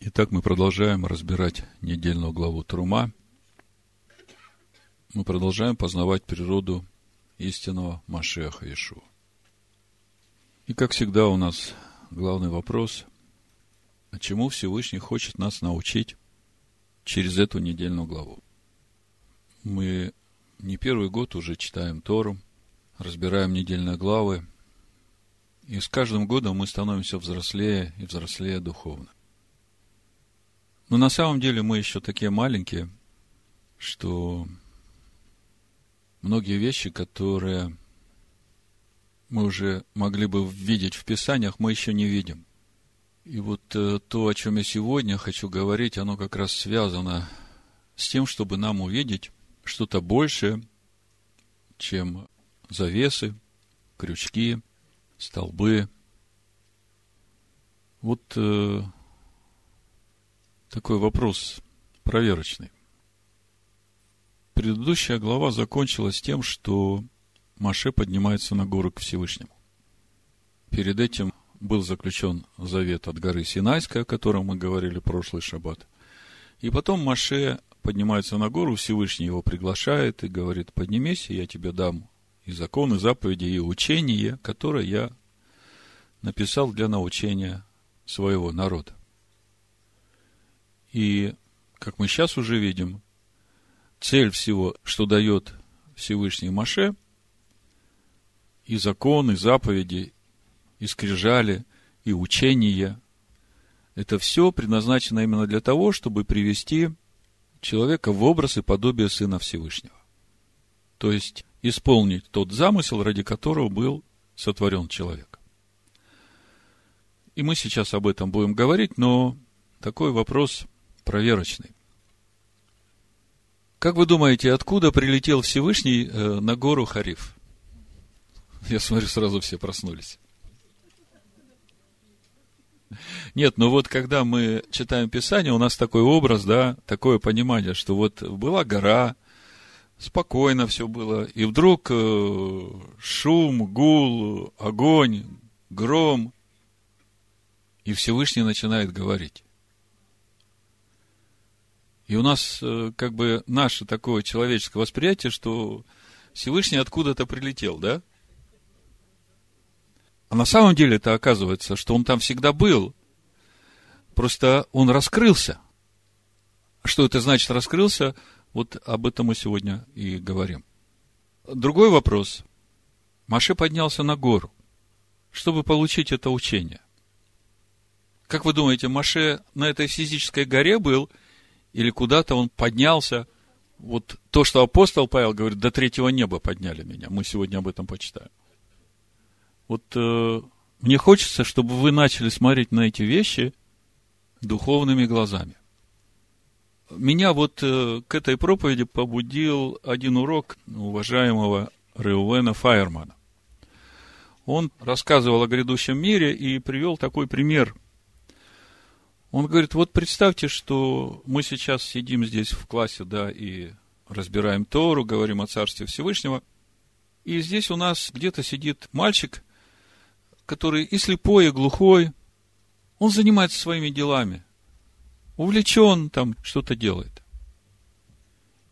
Итак, мы продолжаем разбирать недельную главу Трума. Мы продолжаем познавать природу истинного Машеха Ишу. И, как всегда, у нас главный вопрос, а чему Всевышний хочет нас научить через эту недельную главу. Мы не первый год уже читаем Тору, разбираем недельные главы, и с каждым годом мы становимся взрослее и взрослее духовно. Но на самом деле мы еще такие маленькие, что многие вещи, которые мы уже могли бы видеть в Писаниях, мы еще не видим. И вот э, то, о чем я сегодня хочу говорить, оно как раз связано с тем, чтобы нам увидеть что-то большее, чем завесы, крючки, столбы. Вот э, такой вопрос проверочный. Предыдущая глава закончилась тем, что Маше поднимается на гору к Всевышнему. Перед этим был заключен завет от горы Синайской, о котором мы говорили прошлый шаббат. И потом Маше поднимается на гору, Всевышний его приглашает и говорит, поднимись, я тебе дам и законы, и заповеди, и учение, которое я написал для научения своего народа. И, как мы сейчас уже видим, цель всего, что дает Всевышний Маше, и законы, и заповеди, и скрижали, и учения, это все предназначено именно для того, чтобы привести человека в образ и подобие Сына Всевышнего. То есть, исполнить тот замысел, ради которого был сотворен человек. И мы сейчас об этом будем говорить, но такой вопрос проверочный. Как вы думаете, откуда прилетел Всевышний э, на гору Хариф? Я смотрю, сразу все проснулись. Нет, ну вот когда мы читаем Писание, у нас такой образ, да, такое понимание, что вот была гора, спокойно все было, и вдруг э, шум, гул, огонь, гром, и Всевышний начинает говорить. И у нас э, как бы наше такое человеческое восприятие, что Всевышний откуда-то прилетел, да? А на самом деле это оказывается, что он там всегда был. Просто он раскрылся. Что это значит раскрылся? Вот об этом мы сегодня и говорим. Другой вопрос. Маше поднялся на гору, чтобы получить это учение. Как вы думаете, Маше на этой физической горе был – или куда-то он поднялся. Вот то, что апостол Павел говорит, до третьего неба подняли меня. Мы сегодня об этом почитаем. Вот э, мне хочется, чтобы вы начали смотреть на эти вещи духовными глазами. Меня вот э, к этой проповеди побудил один урок уважаемого Реувена Файермана. Он рассказывал о грядущем мире и привел такой пример – он говорит, вот представьте, что мы сейчас сидим здесь в классе, да, и разбираем Тору, говорим о Царстве Всевышнего, и здесь у нас где-то сидит мальчик, который и слепой, и глухой, он занимается своими делами, увлечен там, что-то делает.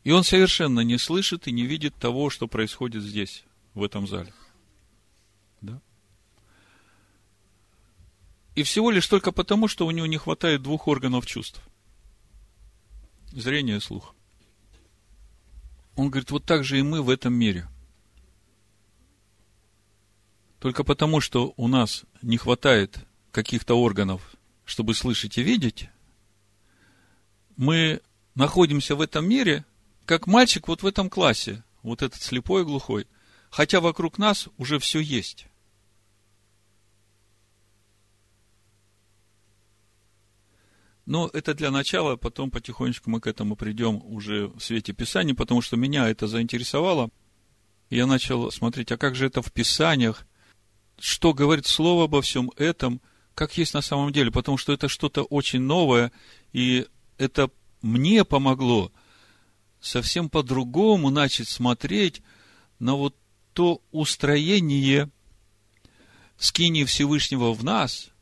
И он совершенно не слышит и не видит того, что происходит здесь, в этом зале. И всего лишь только потому, что у него не хватает двух органов чувств. Зрение и слух. Он говорит, вот так же и мы в этом мире. Только потому, что у нас не хватает каких-то органов, чтобы слышать и видеть, мы находимся в этом мире, как мальчик вот в этом классе, вот этот слепой и глухой, хотя вокруг нас уже все есть. Но это для начала, потом потихонечку мы к этому придем уже в свете Писания, потому что меня это заинтересовало. Я начал смотреть, а как же это в Писаниях, что говорит Слово обо всем этом, как есть на самом деле, потому что это что-то очень новое, и это мне помогло совсем по-другому начать смотреть на вот то устроение скини Всевышнего в нас –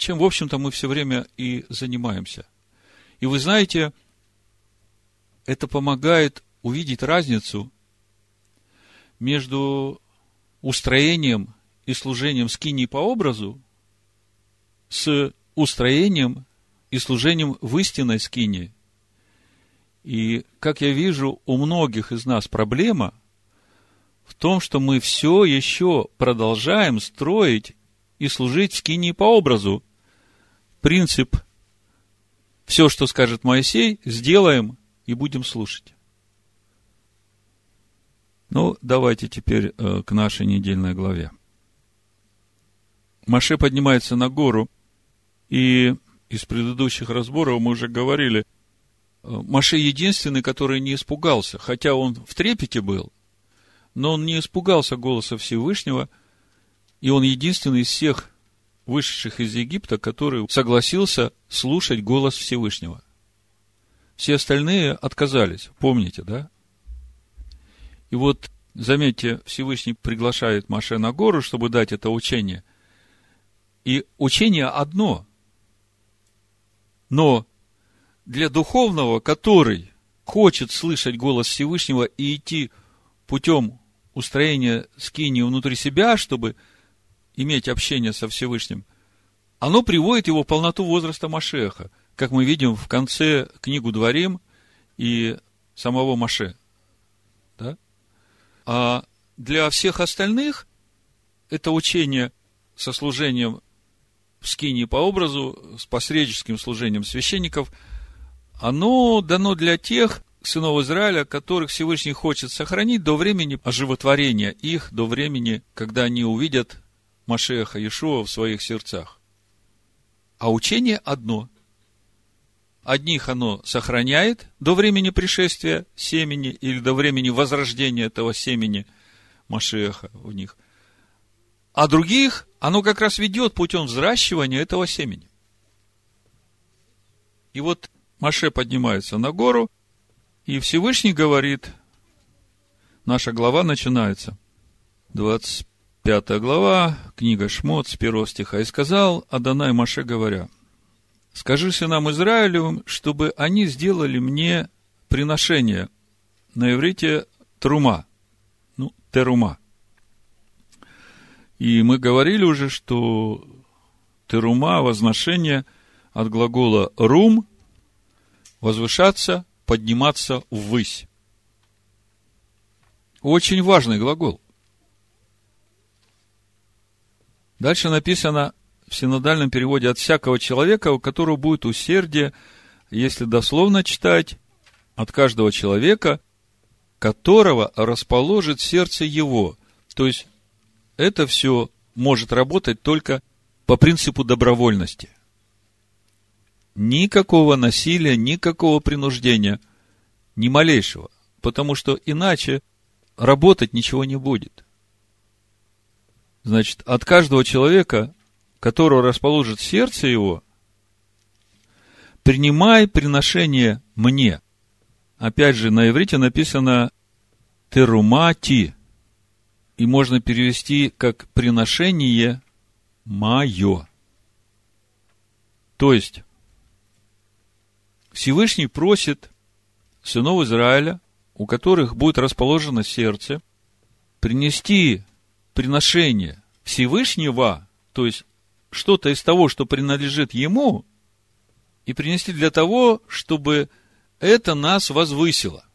чем, в общем-то, мы все время и занимаемся. И вы знаете, это помогает увидеть разницу между устроением и служением скинии по образу с устроением и служением в истинной скинии. И, как я вижу, у многих из нас проблема в том, что мы все еще продолжаем строить и служить в скинии по образу. Принцип «все, что скажет Моисей, сделаем и будем слушать». Ну, давайте теперь э, к нашей недельной главе. Маше поднимается на гору, и из предыдущих разборов мы уже говорили, э, Маше единственный, который не испугался, хотя он в трепете был, но он не испугался голоса Всевышнего, и он единственный из всех вышедших из Египта, который согласился слушать голос Всевышнего. Все остальные отказались, помните, да? И вот, заметьте, Всевышний приглашает Маше на гору, чтобы дать это учение. И учение одно. Но для духовного, который хочет слышать голос Всевышнего и идти путем устроения скинии внутри себя, чтобы иметь общение со Всевышним, оно приводит его в полноту возраста Машеха, как мы видим в конце книгу Дворим и самого Маше. А для всех остальных это учение со служением в скинии по образу, с посредническим служением священников, оно дано для тех сынов Израиля, которых Всевышний хочет сохранить до времени оживотворения их, до времени, когда они увидят Машеха Иешуа в своих сердцах. А учение одно – Одних оно сохраняет до времени пришествия семени или до времени возрождения этого семени Машеха в них. А других оно как раз ведет путем взращивания этого семени. И вот Маше поднимается на гору, и Всевышний говорит, наша глава начинается, 25 глава, книга Шмот с 1 стиха, «И сказал Адонай Маше, говоря, Скажи сынам Израилевым, чтобы они сделали мне приношение. На иврите трума. Ну, терума. И мы говорили уже, что терума, возношение от глагола рум, возвышаться, подниматься ввысь. Очень важный глагол. Дальше написано в синодальном переводе от всякого человека, у которого будет усердие, если дословно читать, от каждого человека, которого расположит сердце его. То есть, это все может работать только по принципу добровольности. Никакого насилия, никакого принуждения, ни малейшего. Потому что иначе работать ничего не будет. Значит, от каждого человека которого расположит сердце его, принимай приношение мне. Опять же, на иврите написано терумати, и можно перевести как приношение мое. То есть, Всевышний просит сынов Израиля, у которых будет расположено сердце, принести приношение Всевышнего, то есть что-то из того, что принадлежит ему, и принести для того, чтобы это нас возвысило.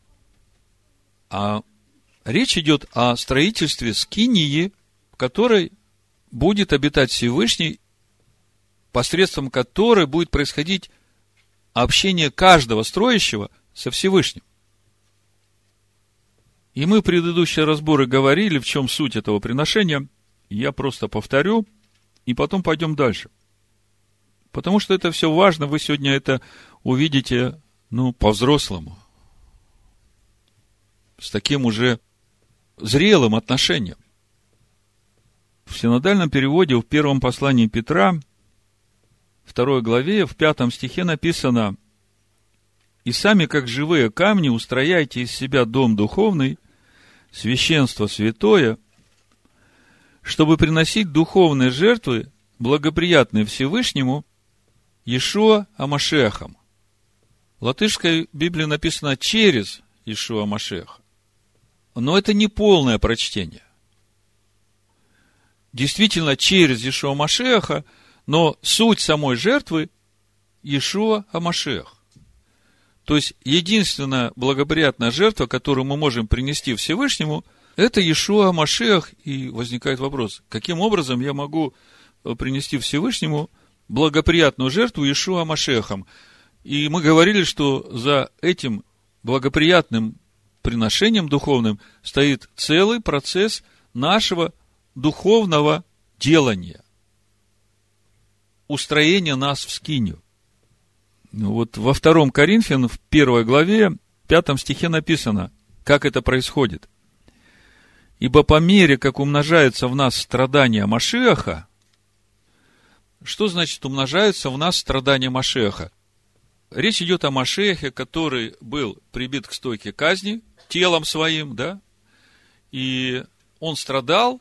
А речь идет о строительстве скинии, в которой будет обитать Всевышний, посредством которой будет происходить общение каждого строящего со Всевышним. И мы предыдущие разборы говорили, в чем суть этого приношения. Я просто повторю, и потом пойдем дальше. Потому что это все важно, вы сегодня это увидите, ну, по-взрослому. С таким уже зрелым отношением. В синодальном переводе в первом послании Петра, второй главе, в пятом стихе написано «И сами, как живые камни, устрояйте из себя дом духовный, священство святое, чтобы приносить духовные жертвы благоприятный Всевышнему Ишуа Амашехом. В латышской Библии написано через Ишуа Машеха. Но это не полное прочтение. Действительно, через Ишуа Машеха, но суть самой жертвы Ишуа Амашех. То есть, единственная благоприятная жертва, которую мы можем принести Всевышнему, это Ишуа Машех. И возникает вопрос, каким образом я могу принести Всевышнему благоприятную жертву Ишуа Машехом? И мы говорили, что за этим благоприятным приношением духовным стоит целый процесс нашего духовного делания, устроения нас в скинию. Ну, вот во втором Коринфян, в первой главе, пятом стихе написано, как это происходит. Ибо по мере, как умножается в нас страдания Машеха, что значит умножаются в нас страдания Машеха? Речь идет о Машехе, который был прибит к стойке казни телом своим, да, и он страдал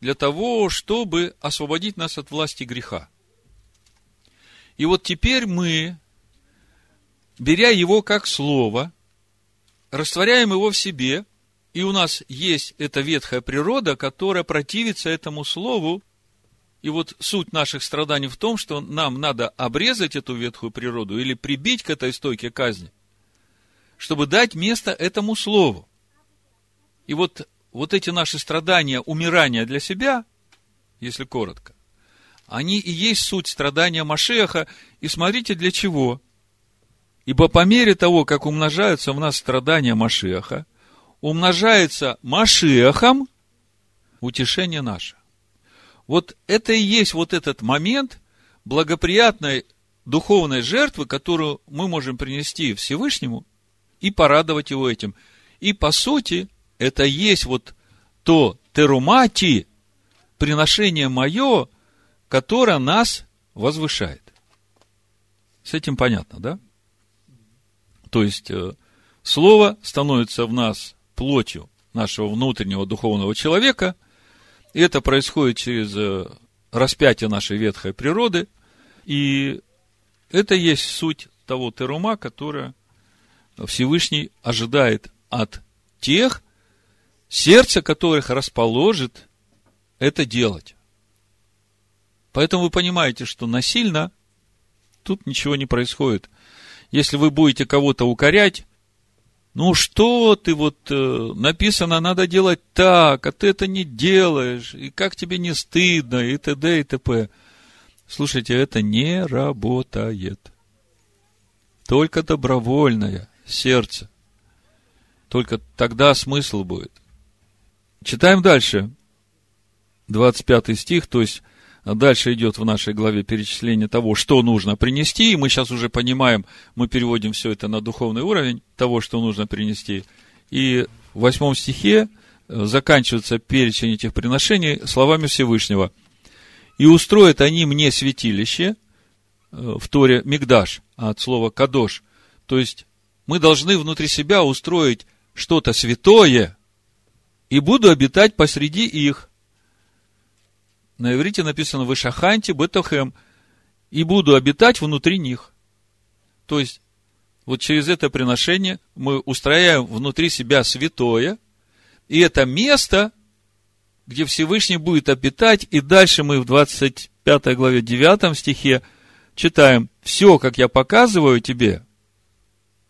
для того, чтобы освободить нас от власти греха. И вот теперь мы беря его как слово, растворяем его в себе, и у нас есть эта ветхая природа, которая противится этому слову. И вот суть наших страданий в том, что нам надо обрезать эту ветхую природу или прибить к этой стойке казни, чтобы дать место этому слову. И вот, вот эти наши страдания, умирания для себя, если коротко, они и есть суть страдания Машеха. И смотрите, для чего – Ибо по мере того, как умножаются в нас страдания Машеха, умножается Машехом утешение наше. Вот это и есть вот этот момент благоприятной духовной жертвы, которую мы можем принести Всевышнему и порадовать его этим. И по сути, это есть вот то терумати, приношение мое, которое нас возвышает. С этим понятно, да? То есть, э, Слово становится в нас плотью нашего внутреннего духовного человека, и это происходит через э, распятие нашей ветхой природы, и это есть суть того терума, которое Всевышний ожидает от тех, сердце которых расположит это делать. Поэтому вы понимаете, что насильно тут ничего не происходит если вы будете кого-то укорять, ну что ты вот э, написано, надо делать так, а ты это не делаешь, и как тебе не стыдно, и т.д. и т.п. Слушайте, это не работает. Только добровольное сердце. Только тогда смысл будет. Читаем дальше. 25 стих, то есть дальше идет в нашей главе перечисление того, что нужно принести, и мы сейчас уже понимаем, мы переводим все это на духовный уровень того, что нужно принести. И в восьмом стихе э, заканчивается перечень этих приношений словами Всевышнего. «И устроят они мне святилище», э, в Торе Мигдаш, от слова Кадош. То есть, мы должны внутри себя устроить что-то святое, и буду обитать посреди их. На иврите написано «Вышаханти бетохем» и буду обитать внутри них. То есть, вот через это приношение мы устрояем внутри себя святое, и это место, где Всевышний будет обитать, и дальше мы в 25 главе 9 стихе читаем «Все, как я показываю тебе»,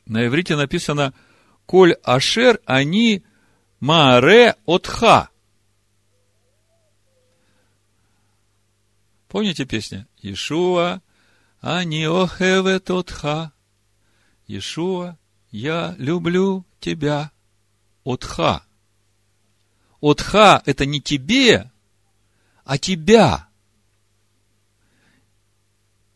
на иврите написано «Коль ашер они мааре отха». Помните песню? Ишуа, ани охевет отха. Ишуа, я люблю тебя. Отха. Отха – это не тебе, а тебя.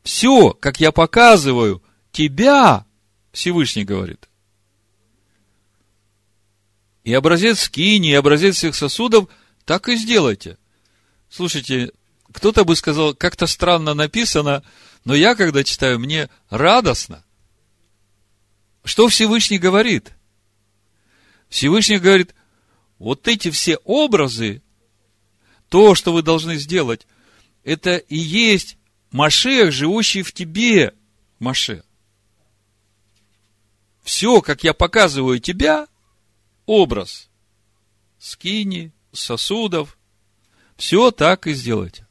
Все, как я показываю, тебя, Всевышний говорит. И образец скини, и образец всех сосудов так и сделайте. Слушайте, кто-то бы сказал, как-то странно написано, но я, когда читаю, мне радостно. Что Всевышний говорит? Всевышний говорит, вот эти все образы, то, что вы должны сделать, это и есть Машех, живущий в тебе, Маше. Все, как я показываю тебя, образ скини, сосудов, все так и сделайте.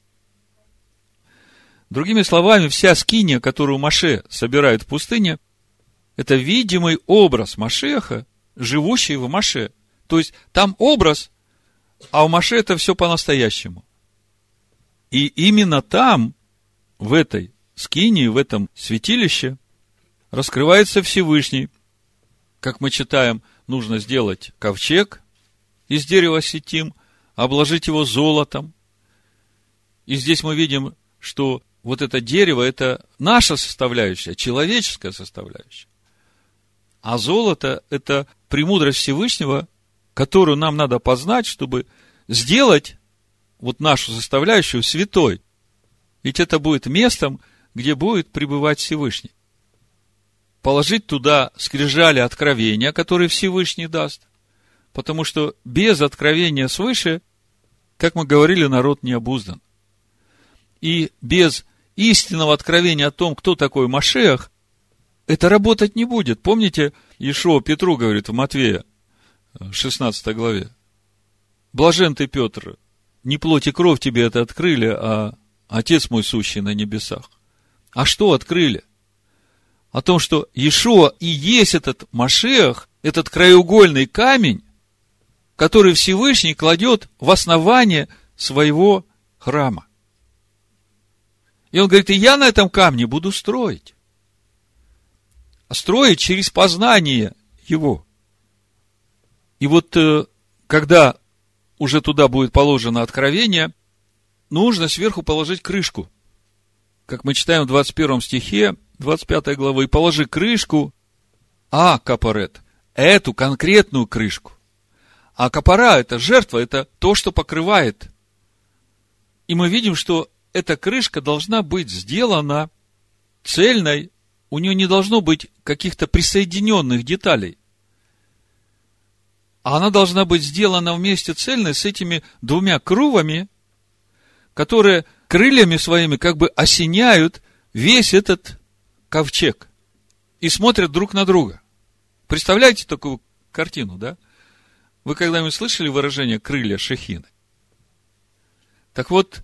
Другими словами, вся скиния, которую Маше собирает в пустыне, это видимый образ Машеха, живущий в Маше. То есть, там образ, а у Маше это все по-настоящему. И именно там, в этой скинии, в этом святилище, раскрывается Всевышний. Как мы читаем, нужно сделать ковчег из дерева сетим, обложить его золотом. И здесь мы видим, что вот это дерево – это наша составляющая, человеческая составляющая. А золото – это премудрость Всевышнего, которую нам надо познать, чтобы сделать вот нашу составляющую святой. Ведь это будет местом, где будет пребывать Всевышний. Положить туда скрижали откровения, которые Всевышний даст. Потому что без откровения свыше, как мы говорили, народ не обуздан. И без истинного откровения о том, кто такой Машех, это работать не будет. Помните, Ишуа Петру говорит в Матвея, 16 главе. Блажен ты, Петр, не плоть и кровь тебе это открыли, а Отец мой сущий на небесах. А что открыли? О том, что Иешуа и есть этот Машех, этот краеугольный камень, который Всевышний кладет в основание своего храма. И он говорит, и я на этом камне буду строить. А строить через познание его. И вот, э, когда уже туда будет положено откровение, нужно сверху положить крышку. Как мы читаем в 21 стихе 25 главы, положи крышку, а, капорет, эту конкретную крышку. А капора – это жертва, это то, что покрывает. И мы видим, что эта крышка должна быть сделана цельной, у нее не должно быть каких-то присоединенных деталей. А она должна быть сделана вместе цельной с этими двумя крувами, которые крыльями своими как бы осеняют весь этот ковчег и смотрят друг на друга. Представляете такую картину, да? Вы когда-нибудь слышали выражение крылья шехины? Так вот,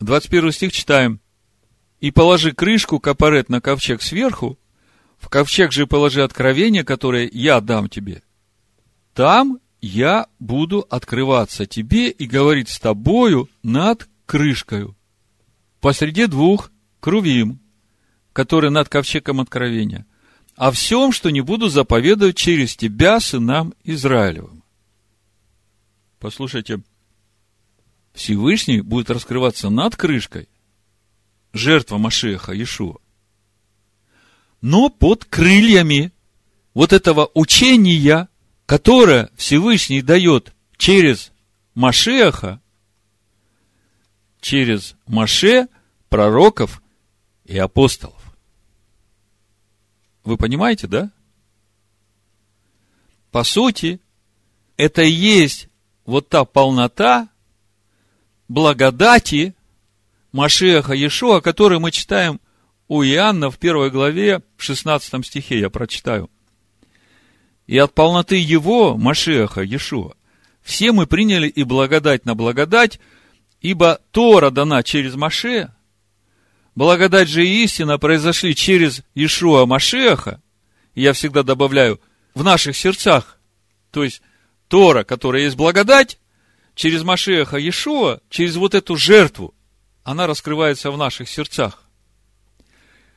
21 стих читаем. «И положи крышку капорет на ковчег сверху, в ковчег же положи откровение, которое я дам тебе. Там я буду открываться тебе и говорить с тобою над крышкою, посреди двух крувим, которые над ковчегом откровения, о всем, что не буду заповедовать через тебя, сынам Израилевым. Послушайте, Всевышний будет раскрываться над крышкой, жертва Машеха Иешуа, но под крыльями вот этого учения, которое Всевышний дает через Машеха, через Маше, пророков и апостолов. Вы понимаете, да? По сути, это и есть вот та полнота, благодати Машеха Иешуа, который мы читаем у Иоанна в первой главе, в 16 стихе, я прочитаю. И от полноты его, Машеха Иешуа, все мы приняли и благодать на благодать, ибо Тора дана через Маше, благодать же и истина произошли через Ишуа Машеха, я всегда добавляю, в наших сердцах, то есть Тора, которая есть благодать, через Машеха Иешуа, через вот эту жертву, она раскрывается в наших сердцах.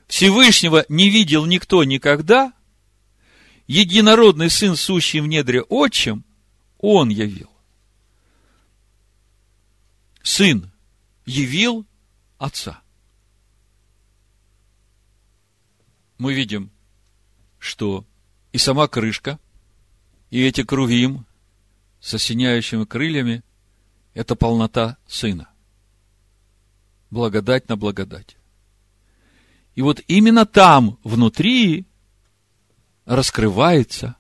Всевышнего не видел никто никогда, единородный Сын, сущий в недре отчим, Он явил. Сын явил Отца. Мы видим, что и сама крышка, и эти крувим с осеняющими крыльями – это полнота Сына. Благодать на благодать. И вот именно там, внутри, раскрывается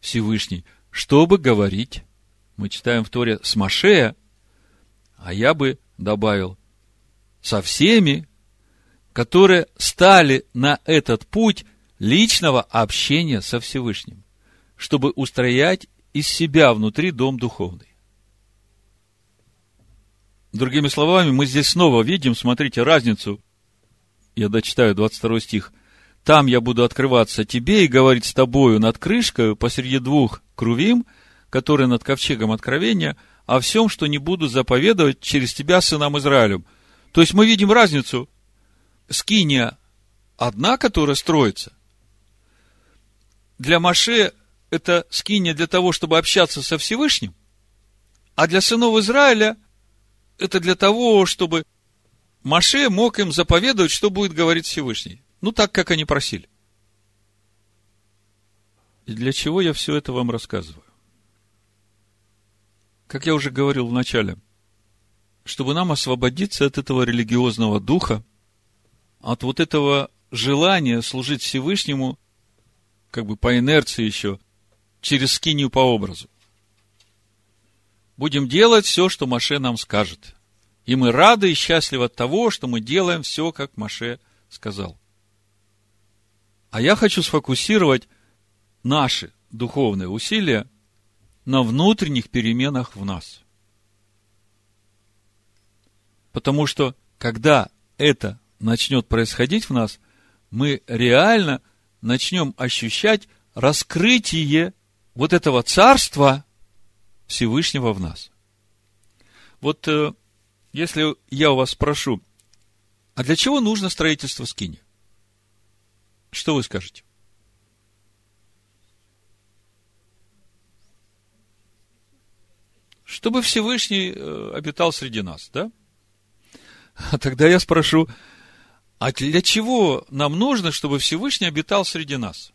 Всевышний, чтобы говорить, мы читаем в Торе с Машея, а я бы добавил, со всеми, которые стали на этот путь личного общения со Всевышним, чтобы устроять из себя внутри дом духовный. Другими словами, мы здесь снова видим, смотрите, разницу. Я дочитаю 22 стих. Там я буду открываться тебе и говорить с тобою над крышкой посреди двух крувим, которые над ковчегом откровения, о всем, что не буду заповедовать через тебя сынам Израилем. То есть мы видим разницу. Скиния одна, которая строится. Для Маше это скиния для того, чтобы общаться со Всевышним, а для сынов Израиля это для того, чтобы Маше мог им заповедовать, что будет говорить Всевышний. Ну, так, как они просили. И для чего я все это вам рассказываю? Как я уже говорил в начале, чтобы нам освободиться от этого религиозного духа, от вот этого желания служить Всевышнему, как бы по инерции еще, через скинию по образу. Будем делать все, что Маше нам скажет. И мы рады и счастливы от того, что мы делаем все, как Маше сказал. А я хочу сфокусировать наши духовные усилия на внутренних переменах в нас. Потому что, когда это начнет происходить в нас, мы реально начнем ощущать раскрытие вот этого царства Всевышнего в нас. Вот э, если я у вас спрошу, а для чего нужно строительство скини? Что вы скажете? Чтобы Всевышний э, обитал среди нас, да? А тогда я спрошу, а для чего нам нужно, чтобы Всевышний обитал среди нас?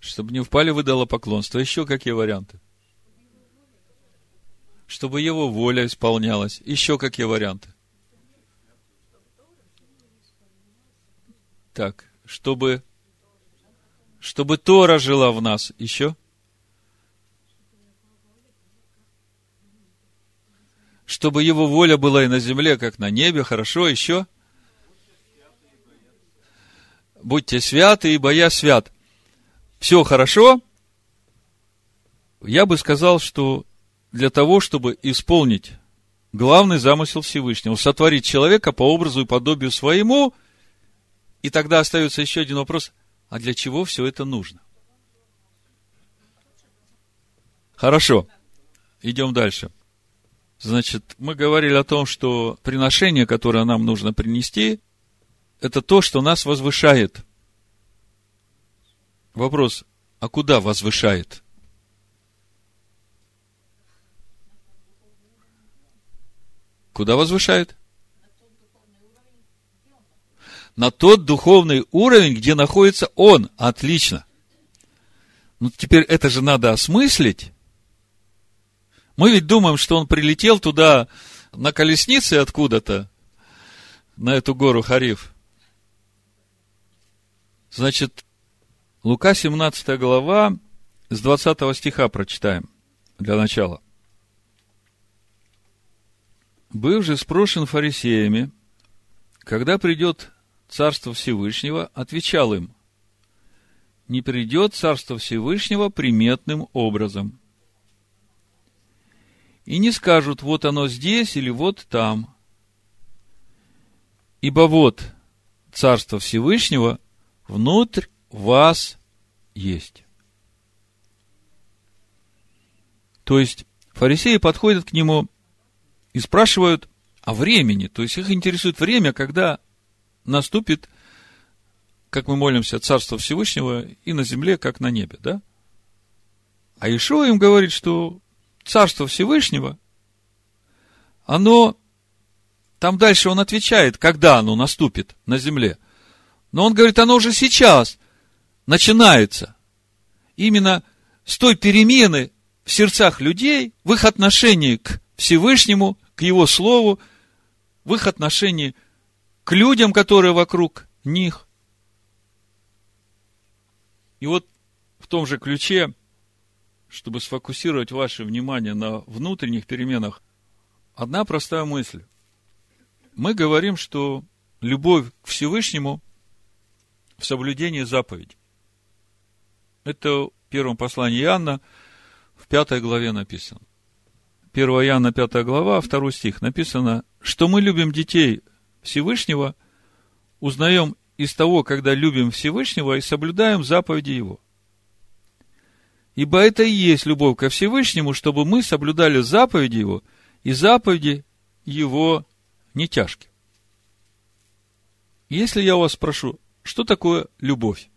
Чтобы не впали в идолопоклонство. Еще какие варианты? Чтобы его воля исполнялась. Еще какие варианты? Так, чтобы, чтобы Тора жила в нас. Еще? Чтобы его воля была и на земле, как на небе. Хорошо, еще? Будьте святы, ибо я свят все хорошо, я бы сказал, что для того, чтобы исполнить главный замысел Всевышнего, сотворить человека по образу и подобию своему, и тогда остается еще один вопрос, а для чего все это нужно? Хорошо, идем дальше. Значит, мы говорили о том, что приношение, которое нам нужно принести, это то, что нас возвышает – Вопрос, а куда возвышает? Куда возвышает? На тот духовный уровень, где находится он. Отлично. Ну, теперь это же надо осмыслить. Мы ведь думаем, что он прилетел туда на колеснице откуда-то, на эту гору Хариф. Значит, Лука 17 глава, с 20 стиха прочитаем для начала. «Был же спрошен фарисеями, когда придет Царство Всевышнего, отвечал им, не придет Царство Всевышнего приметным образом. И не скажут, вот оно здесь или вот там. Ибо вот Царство Всевышнего внутрь вас есть. То есть, фарисеи подходят к нему и спрашивают о времени. То есть, их интересует время, когда наступит, как мы молимся, Царство Всевышнего и на земле, как на небе, да? А Ишуа им говорит, что Царство Всевышнего, оно, там дальше он отвечает, когда оно наступит на земле. Но он говорит, оно уже сейчас начинается именно с той перемены в сердцах людей, в их отношении к Всевышнему, к Его Слову, в их отношении к людям, которые вокруг них. И вот в том же ключе, чтобы сфокусировать ваше внимание на внутренних переменах одна простая мысль. Мы говорим, что любовь к Всевышнему в соблюдении заповедей. Это в первом послании Иоанна, в пятой главе написано. 1 Иоанна 5 глава, 2 стих написано, что мы любим детей Всевышнего, узнаем из того, когда любим Всевышнего и соблюдаем заповеди Его. Ибо это и есть любовь ко Всевышнему, чтобы мы соблюдали заповеди Его, и заповеди Его не тяжкие. Если я у вас спрошу, что такое любовь?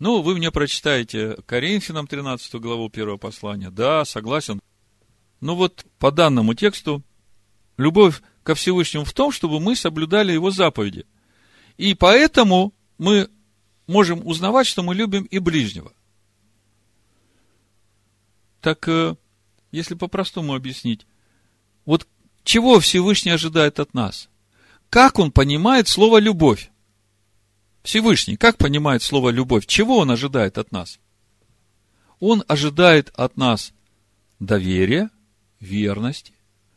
Ну, вы мне прочитаете Коринфянам 13 главу первого послания. Да, согласен. Ну вот, по данному тексту, любовь ко Всевышнему в том, чтобы мы соблюдали Его заповеди. И поэтому мы можем узнавать, что мы любим и ближнего. Так, э, если по-простому объяснить, вот чего Всевышний ожидает от нас? Как он понимает слово «любовь»? Всевышний, как понимает слово любовь? Чего он ожидает от нас? Он ожидает от нас доверия, верности,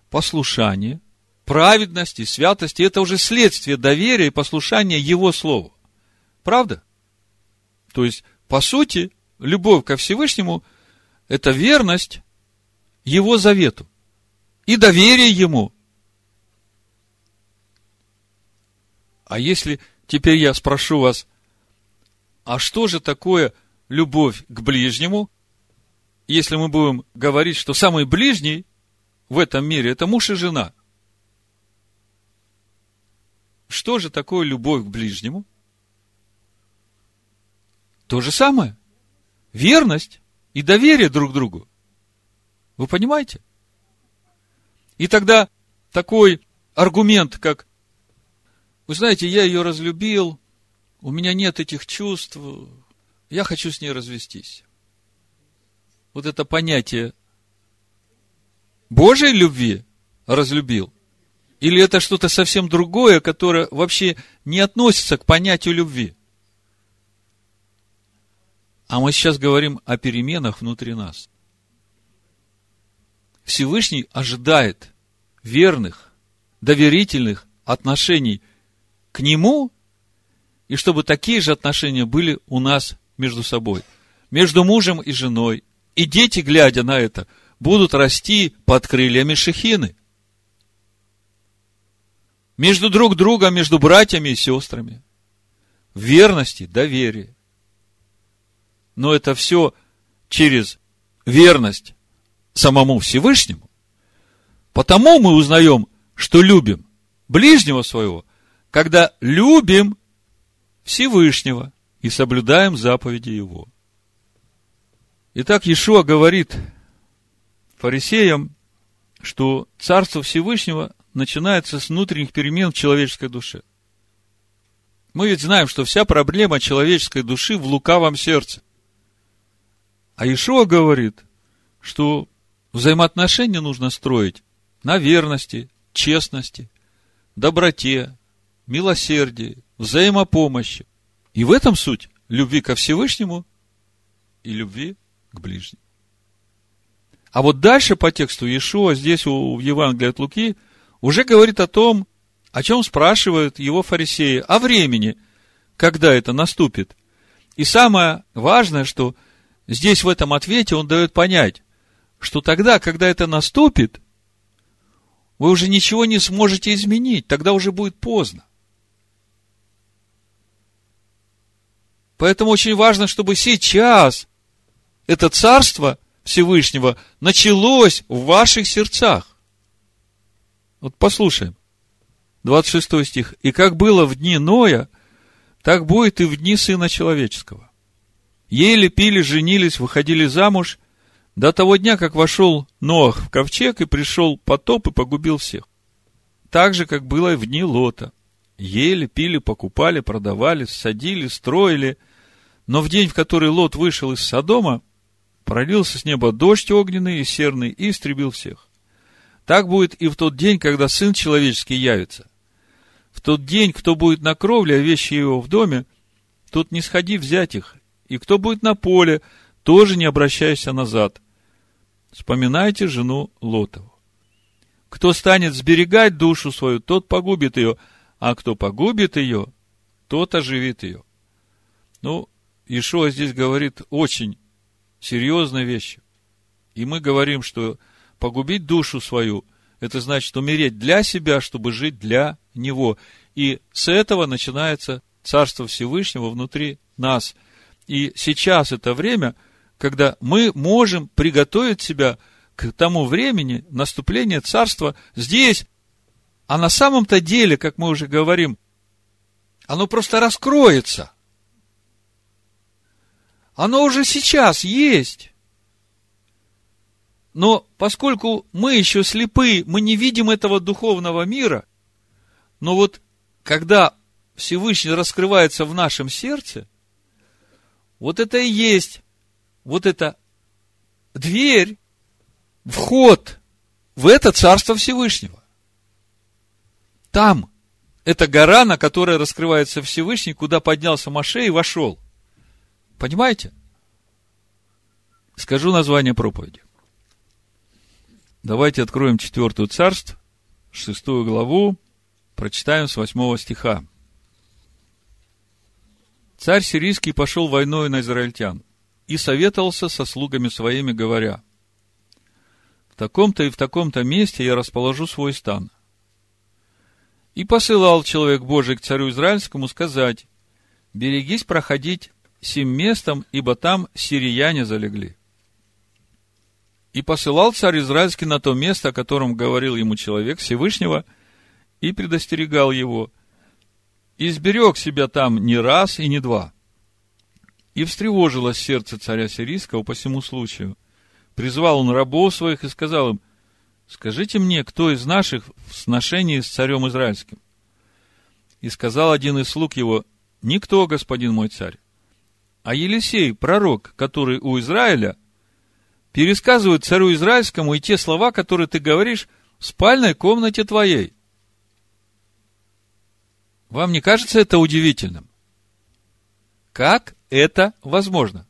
послушания, праведности, святости. Это уже следствие доверия и послушания Его Слову. Правда? То есть, по сути, любовь ко Всевышнему – это верность Его завету и доверие Ему. А если Теперь я спрошу вас, а что же такое любовь к ближнему, если мы будем говорить, что самый ближний в этом мире – это муж и жена? Что же такое любовь к ближнему? То же самое. Верность и доверие друг другу. Вы понимаете? И тогда такой аргумент, как вы знаете, я ее разлюбил, у меня нет этих чувств, я хочу с ней развестись. Вот это понятие Божьей любви разлюбил. Или это что-то совсем другое, которое вообще не относится к понятию любви. А мы сейчас говорим о переменах внутри нас. Всевышний ожидает верных, доверительных отношений – к Нему, и чтобы такие же отношения были у нас между собой, между мужем и женой. И дети, глядя на это, будут расти под крыльями шехины. Между друг другом, между братьями и сестрами. В верности, доверии. Но это все через верность самому Всевышнему. Потому мы узнаем, что любим ближнего своего – когда любим Всевышнего и соблюдаем заповеди Его. Итак, Иешуа говорит фарисеям, что Царство Всевышнего начинается с внутренних перемен в человеческой душе. Мы ведь знаем, что вся проблема человеческой души в лукавом сердце. А Ишуа говорит, что взаимоотношения нужно строить на верности, честности, доброте, милосердии, взаимопомощи. И в этом суть любви ко Всевышнему и любви к ближнему. А вот дальше по тексту Иешуа, здесь у, в Евангелии от Луки, уже говорит о том, о чем спрашивают его фарисеи, о времени, когда это наступит. И самое важное, что здесь в этом ответе он дает понять, что тогда, когда это наступит, вы уже ничего не сможете изменить, тогда уже будет поздно. Поэтому очень важно, чтобы сейчас это царство Всевышнего началось в ваших сердцах. Вот послушаем. 26 стих. «И как было в дни Ноя, так будет и в дни Сына Человеческого. Ели, пили, женились, выходили замуж, до того дня, как вошел Ноах в ковчег и пришел потоп и погубил всех. Так же, как было и в дни Лота. Ели, пили, покупали, продавали, садили, строили – но в день, в который Лот вышел из Содома, пролился с неба дождь огненный и серный и истребил всех. Так будет и в тот день, когда Сын Человеческий явится. В тот день, кто будет на кровле, а вещи его в доме, тот не сходи взять их. И кто будет на поле, тоже не обращайся назад. Вспоминайте жену Лотову. Кто станет сберегать душу свою, тот погубит ее, а кто погубит ее, тот оживит ее. Ну, Ишуа здесь говорит очень серьезные вещи. И мы говорим, что погубить душу свою, это значит умереть для себя, чтобы жить для Него. И с этого начинается Царство Всевышнего внутри нас. И сейчас это время, когда мы можем приготовить себя к тому времени наступления Царства здесь. А на самом-то деле, как мы уже говорим, оно просто раскроется. Оно уже сейчас есть. Но поскольку мы еще слепы, мы не видим этого духовного мира, но вот когда Всевышний раскрывается в нашем сердце, вот это и есть, вот это дверь, вход в это Царство Всевышнего. Там, это гора, на которой раскрывается Всевышний, куда поднялся Маше и вошел. Понимаете? Скажу название проповеди. Давайте откроем четвертую царств, шестую главу, прочитаем с восьмого стиха. Царь сирийский пошел войной на израильтян и советовался со слугами своими, говоря, в таком-то и в таком-то месте я расположу свой стан. И посылал человек Божий к царю Израильскому сказать, берегись проходить сим местом, ибо там сирияне залегли. И посылал царь Израильский на то место, о котором говорил ему человек Всевышнего, и предостерегал его, и сберег себя там не раз и не два. И встревожилось сердце царя сирийского по всему случаю. Призвал он рабов своих и сказал им, скажите мне, кто из наших в сношении с царем Израильским? И сказал один из слуг его, никто, господин мой царь. А Елисей, пророк, который у Израиля, пересказывает царю Израильскому и те слова, которые ты говоришь в спальной комнате твоей. Вам не кажется это удивительным? Как это возможно?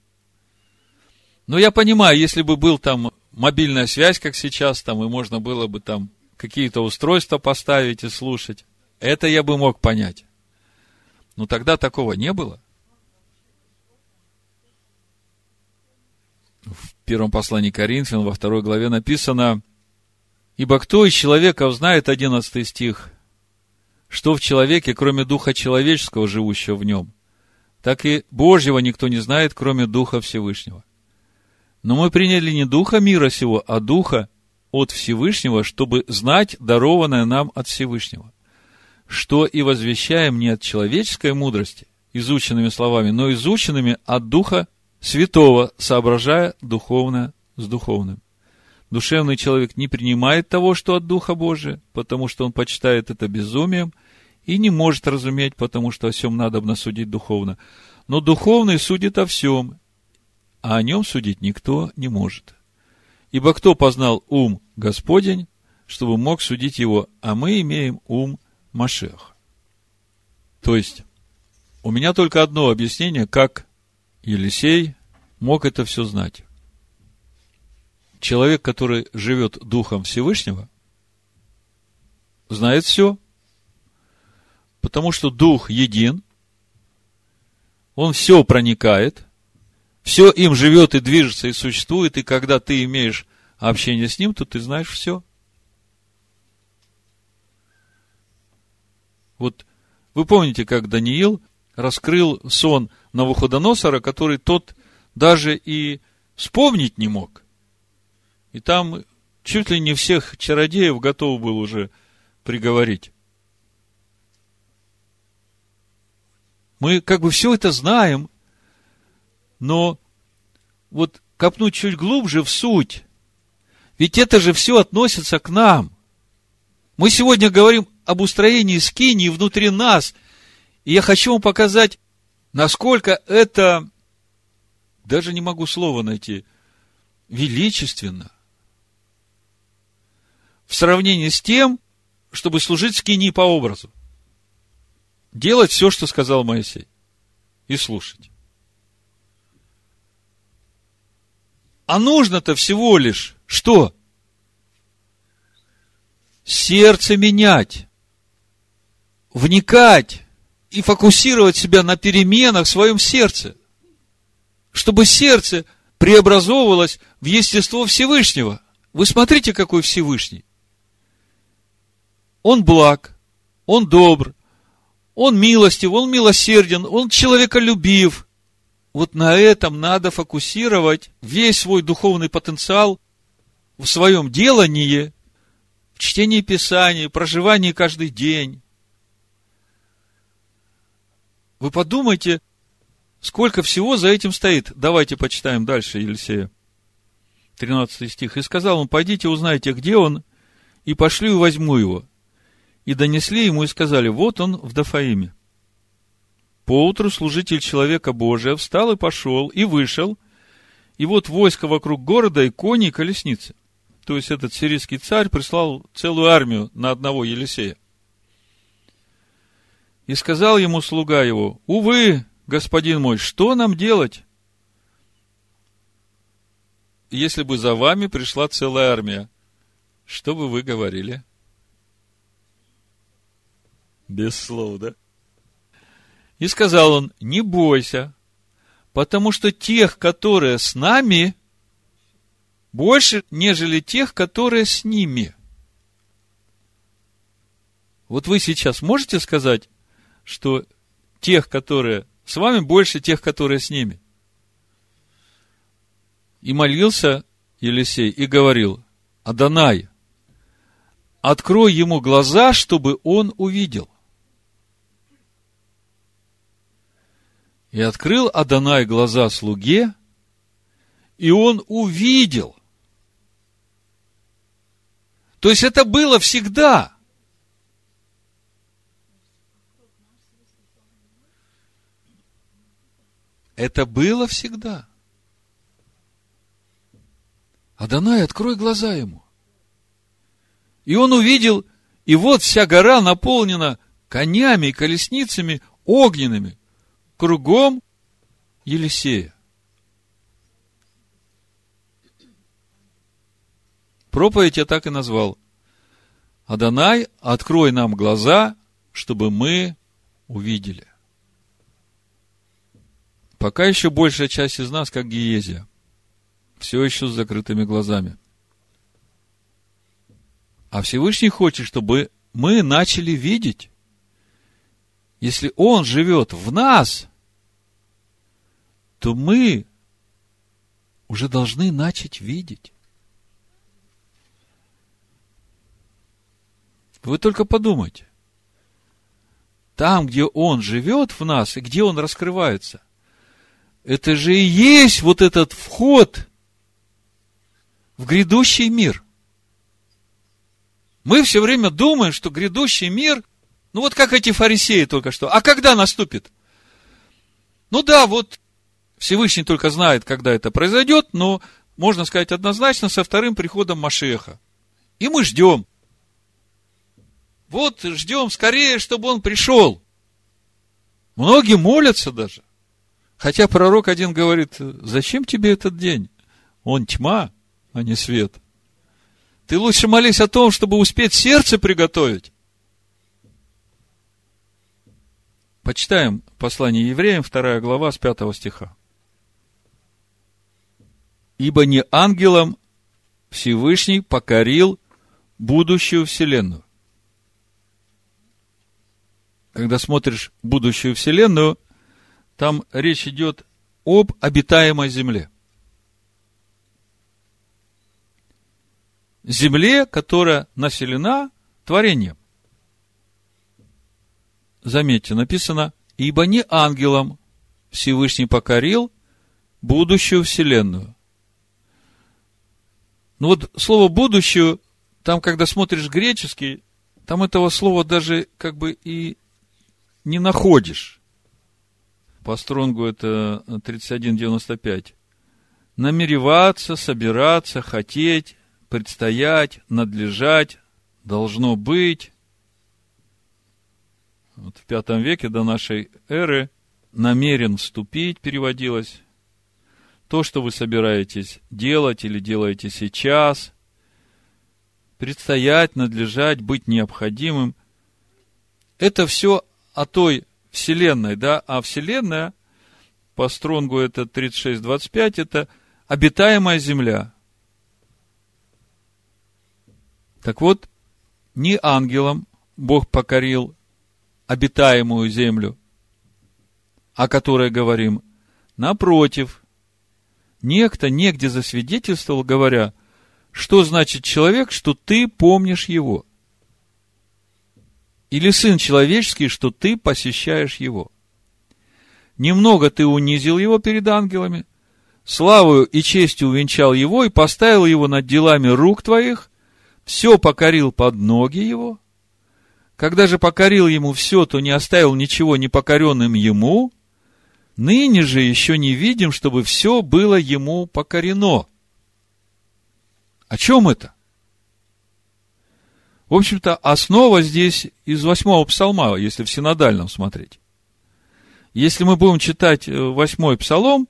Ну, я понимаю, если бы был там мобильная связь, как сейчас, там, и можно было бы там какие-то устройства поставить и слушать, это я бы мог понять. Но тогда такого не было. в первом послании Коринфян, во второй главе написано, «Ибо кто из человека узнает, одиннадцатый стих, что в человеке, кроме духа человеческого, живущего в нем, так и Божьего никто не знает, кроме Духа Всевышнего. Но мы приняли не Духа мира сего, а Духа от Всевышнего, чтобы знать дарованное нам от Всевышнего, что и возвещаем не от человеческой мудрости, изученными словами, но изученными от Духа святого, соображая духовно с духовным. Душевный человек не принимает того, что от Духа Божия, потому что он почитает это безумием и не может разуметь, потому что о всем надо судить духовно. Но духовный судит о всем, а о нем судить никто не может. Ибо кто познал ум Господень, чтобы мог судить его, а мы имеем ум Машех. То есть, у меня только одно объяснение, как Елисей мог это все знать. Человек, который живет Духом Всевышнего, знает все, потому что Дух един, он все проникает, все им живет и движется и существует, и когда ты имеешь общение с ним, то ты знаешь все. Вот вы помните, как Даниил раскрыл сон Навуходоносора, который тот даже и вспомнить не мог. И там чуть ли не всех чародеев готов был уже приговорить. Мы как бы все это знаем, но вот копнуть чуть глубже в суть, ведь это же все относится к нам. Мы сегодня говорим об устроении скинии внутри нас, и я хочу вам показать насколько это, даже не могу слова найти, величественно. В сравнении с тем, чтобы служить скини по образу. Делать все, что сказал Моисей. И слушать. А нужно-то всего лишь что? Сердце менять, вникать и фокусировать себя на переменах в своем сердце, чтобы сердце преобразовывалось в естество Всевышнего. Вы смотрите, какой Всевышний. Он благ, он добр, он милостив, он милосерден, он человеколюбив. Вот на этом надо фокусировать весь свой духовный потенциал в своем делании, в чтении Писания, проживании каждый день. Вы подумайте, сколько всего за этим стоит. Давайте почитаем дальше Елисея. 13 стих. «И сказал он, пойдите узнайте, где он, и пошли и возьму его и донесли ему и сказали, вот он в Дафаиме. Поутру служитель человека Божия встал и пошел, и вышел, и вот войско вокруг города, и кони, и колесницы. То есть этот сирийский царь прислал целую армию на одного Елисея. И сказал ему слуга его, увы, господин мой, что нам делать? Если бы за вами пришла целая армия, что бы вы говорили? Без слов, да? И сказал он, не бойся, потому что тех, которые с нами, больше, нежели тех, которые с ними. Вот вы сейчас можете сказать, что тех, которые с вами, больше тех, которые с ними? И молился Елисей и говорил, Адонай, открой ему глаза, чтобы он увидел. И открыл Адонай глаза слуге, и он увидел. То есть это было всегда. Это было всегда. Адонай, открой глаза ему. И он увидел, и вот вся гора наполнена конями и колесницами огненными, кругом Елисея. Проповедь я так и назвал. Адонай, открой нам глаза, чтобы мы увидели. Пока еще большая часть из нас, как Гиезия, все еще с закрытыми глазами. А Всевышний хочет, чтобы мы начали видеть. Если Он живет в нас, то мы уже должны начать видеть. Вы только подумайте. Там, где Он живет в нас, и где Он раскрывается, это же и есть вот этот вход в грядущий мир. Мы все время думаем, что грядущий мир, ну вот как эти фарисеи только что, а когда наступит? Ну да, вот Всевышний только знает, когда это произойдет, но можно сказать однозначно со вторым приходом Машеха. И мы ждем. Вот ждем скорее, чтобы он пришел. Многие молятся даже. Хотя пророк один говорит, зачем тебе этот день? Он тьма, а не свет. Ты лучше молись о том, чтобы успеть сердце приготовить. Почитаем послание евреям, вторая глава, с пятого стиха ибо не ангелом Всевышний покорил будущую Вселенную. Когда смотришь будущую Вселенную, там речь идет об обитаемой Земле. Земле, которая населена творением. Заметьте, написано, ибо не ангелом Всевышний покорил будущую Вселенную. Ну вот слово «будущее», там, когда смотришь греческий, там этого слова даже как бы и не находишь. По стронгу это 31.95. Намереваться, собираться, хотеть, предстоять, надлежать, должно быть. Вот в пятом веке до нашей эры намерен вступить переводилось. то, что вы собираетесь делать или делаете сейчас, предстоять, надлежать, быть необходимым, это все о той Вселенной, да, а Вселенная, по Стронгу это 36.25, это обитаемая Земля. Так вот, не ангелам Бог покорил обитаемую землю, о которой говорим. Напротив, некто негде засвидетельствовал, говоря, что значит человек, что ты помнишь его. Или сын человеческий, что ты посещаешь его. Немного ты унизил его перед ангелами, славою и честью увенчал его и поставил его над делами рук твоих, все покорил под ноги его. Когда же покорил ему все, то не оставил ничего непокоренным ему. Ныне же еще не видим, чтобы все было ему покорено. О чем это? В общем-то, основа здесь из восьмого псалма, если в синодальном смотреть. Если мы будем читать э, восьмой псалом,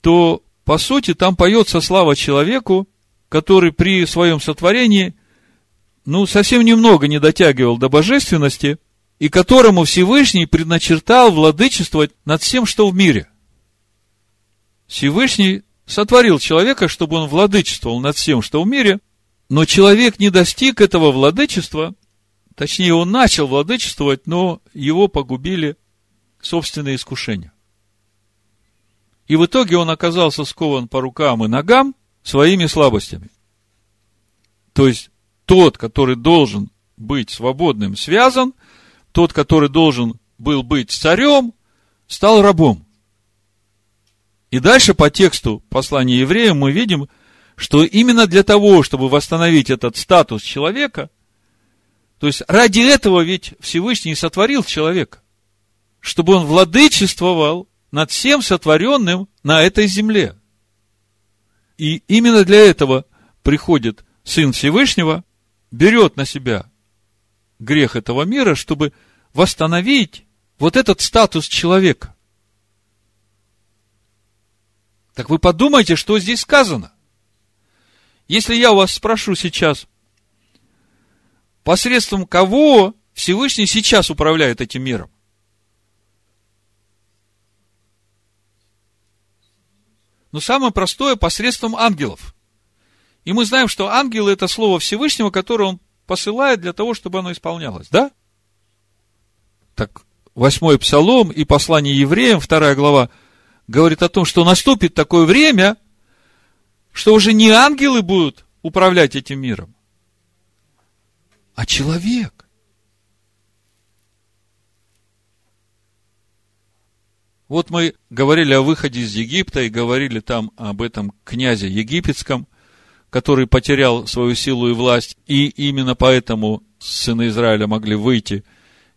то, по сути, там поется слава человеку, который при своем сотворении, ну, совсем немного не дотягивал до божественности, и которому Всевышний предначертал владычествовать над всем, что в мире. Всевышний сотворил человека, чтобы он владычествовал над всем, что в мире, но человек не достиг этого владычества, точнее, он начал владычествовать, но его погубили собственные искушения. И в итоге он оказался скован по рукам и ногам, своими слабостями. То есть, тот, который должен быть свободным, связан, тот, который должен был быть царем, стал рабом. И дальше по тексту послания евреям мы видим, что именно для того, чтобы восстановить этот статус человека, то есть ради этого ведь Всевышний сотворил человека, чтобы он владычествовал над всем сотворенным на этой земле. И именно для этого приходит Сын Всевышнего, берет на себя грех этого мира, чтобы восстановить вот этот статус человека. Так вы подумайте, что здесь сказано. Если я вас спрошу сейчас, посредством кого Всевышний сейчас управляет этим миром? Но самое простое посредством ангелов. И мы знаем, что ангелы это слово Всевышнего, которое он посылает для того, чтобы оно исполнялось, да? Так, восьмой псалом и послание евреям, вторая глава, говорит о том, что наступит такое время, что уже не ангелы будут управлять этим миром, а человек. Вот мы говорили о выходе из Египта и говорили там об этом князе египетском, который потерял свою силу и власть, и именно поэтому сыны Израиля могли выйти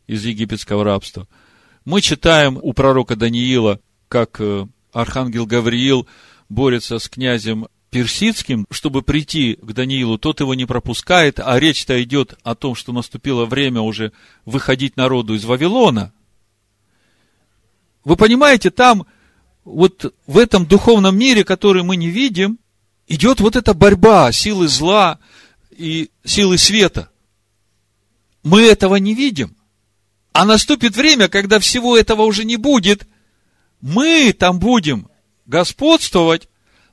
из египетского рабства. Мы читаем у пророка Даниила, как э, архангел Гавриил борется с князем персидским, чтобы прийти к Даниилу, тот его не пропускает, а речь-то идет о том, что наступило время уже выходить народу из Вавилона, вы понимаете, там, вот в этом духовном мире, который мы не видим, идет вот эта борьба силы зла и силы света. Мы этого не видим. А наступит время, когда всего этого уже не будет. Мы там будем господствовать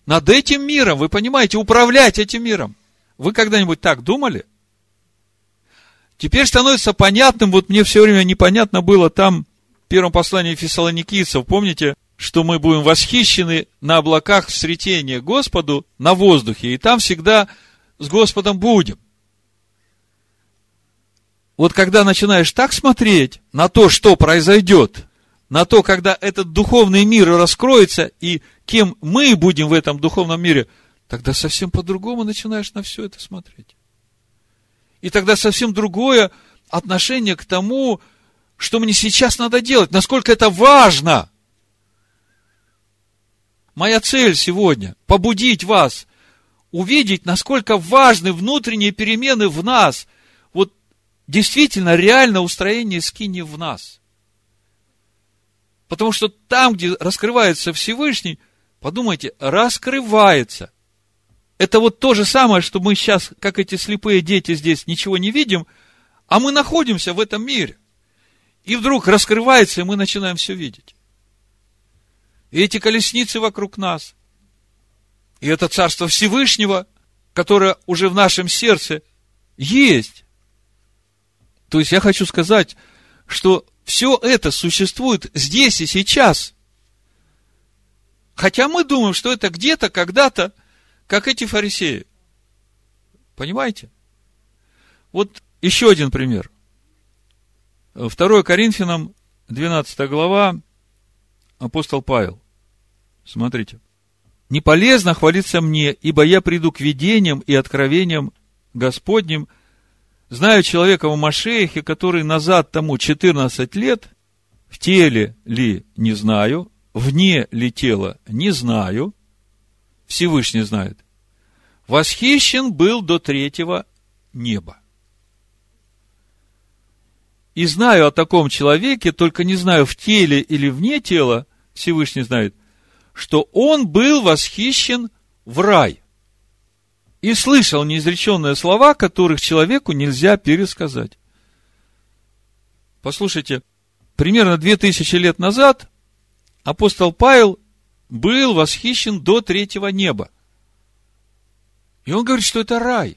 над этим миром. Вы понимаете, управлять этим миром. Вы когда-нибудь так думали? Теперь становится понятным, вот мне все время непонятно было там, первом послании фессалоникийцев, помните, что мы будем восхищены на облаках встретения Господу на воздухе, и там всегда с Господом будем. Вот когда начинаешь так смотреть на то, что произойдет, на то, когда этот духовный мир раскроется, и кем мы будем в этом духовном мире, тогда совсем по-другому начинаешь на все это смотреть. И тогда совсем другое отношение к тому, что мне сейчас надо делать, насколько это важно. Моя цель сегодня – побудить вас, увидеть, насколько важны внутренние перемены в нас. Вот действительно реально устроение скини в нас. Потому что там, где раскрывается Всевышний, подумайте, раскрывается. Это вот то же самое, что мы сейчас, как эти слепые дети здесь, ничего не видим, а мы находимся в этом мире. И вдруг раскрывается, и мы начинаем все видеть. И эти колесницы вокруг нас. И это Царство Всевышнего, которое уже в нашем сердце есть. То есть я хочу сказать, что все это существует здесь и сейчас. Хотя мы думаем, что это где-то, когда-то, как эти фарисеи. Понимаете? Вот еще один пример. 2 Коринфянам, 12 глава, апостол Павел. Смотрите. «Не полезно хвалиться мне, ибо я приду к видениям и откровениям Господним, знаю человека в Машехе, который назад тому 14 лет, в теле ли не знаю, вне ли тела не знаю, Всевышний знает, восхищен был до третьего неба. И знаю о таком человеке, только не знаю, в теле или вне тела, Всевышний знает, что он был восхищен в рай. И слышал неизреченные слова, которых человеку нельзя пересказать. Послушайте, примерно две тысячи лет назад апостол Павел был восхищен до третьего неба. И он говорит, что это рай.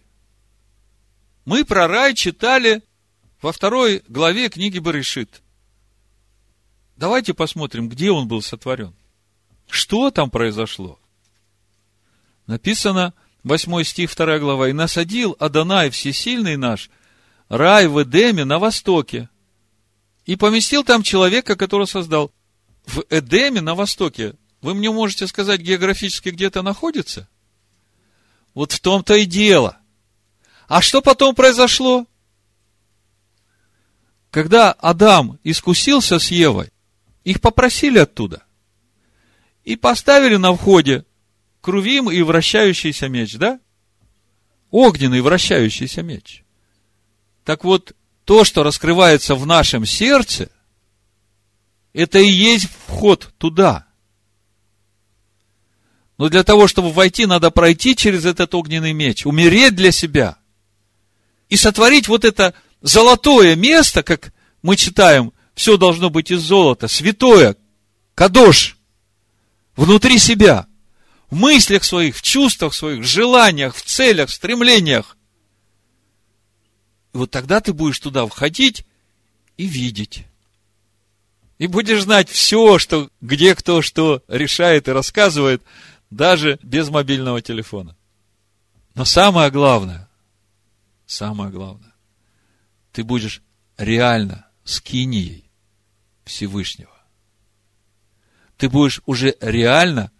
Мы про рай читали во второй главе книги Барышит. Давайте посмотрим, где он был сотворен. Что там произошло? Написано, 8 стих, 2 глава, «И насадил Адонай Всесильный наш рай в Эдеме на востоке, и поместил там человека, которого создал». В Эдеме на востоке, вы мне можете сказать географически, где это находится? Вот в том-то и дело. А что потом произошло? Когда Адам искусился с Евой, их попросили оттуда. И поставили на входе крувим и вращающийся меч, да? Огненный вращающийся меч. Так вот, то, что раскрывается в нашем сердце, это и есть вход туда. Но для того, чтобы войти, надо пройти через этот огненный меч, умереть для себя и сотворить вот это золотое место, как мы читаем, все должно быть из золота, святое, кадош, внутри себя, в мыслях своих, в чувствах своих, в желаниях, в целях, в стремлениях. И вот тогда ты будешь туда входить и видеть. И будешь знать все, что, где кто что решает и рассказывает, даже без мобильного телефона. Но самое главное, самое главное, ты будешь реально скинией Всевышнего. Ты будешь уже реально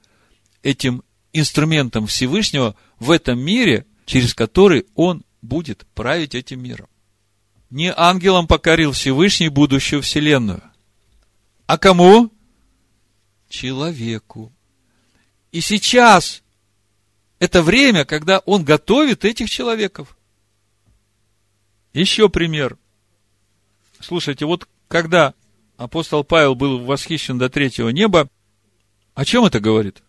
этим инструментом Всевышнего в этом мире, через который Он будет править этим миром. Не ангелом покорил Всевышний будущую Вселенную, а кому? Человеку. И сейчас это время, когда Он готовит этих человеков. Еще пример. Слушайте, вот когда апостол Павел был восхищен до третьего неба, о чем это говорит?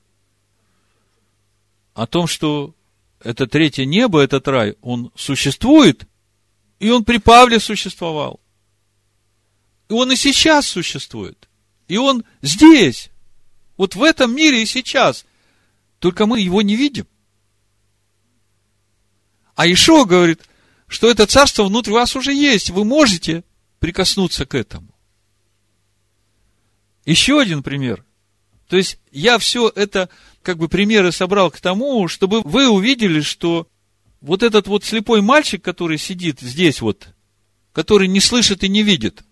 О том, что это третье небо, этот рай, он существует, и он при Павле существовал. И он и сейчас существует. И он здесь, вот в этом мире и сейчас. Только мы его не видим. А Ишо говорит, что это царство внутри вас уже есть. Вы можете прикоснуться к этому. Еще один пример. То есть, я все это, как бы, примеры собрал к тому, чтобы вы увидели, что вот этот вот слепой мальчик, который сидит здесь вот, который не слышит и не видит,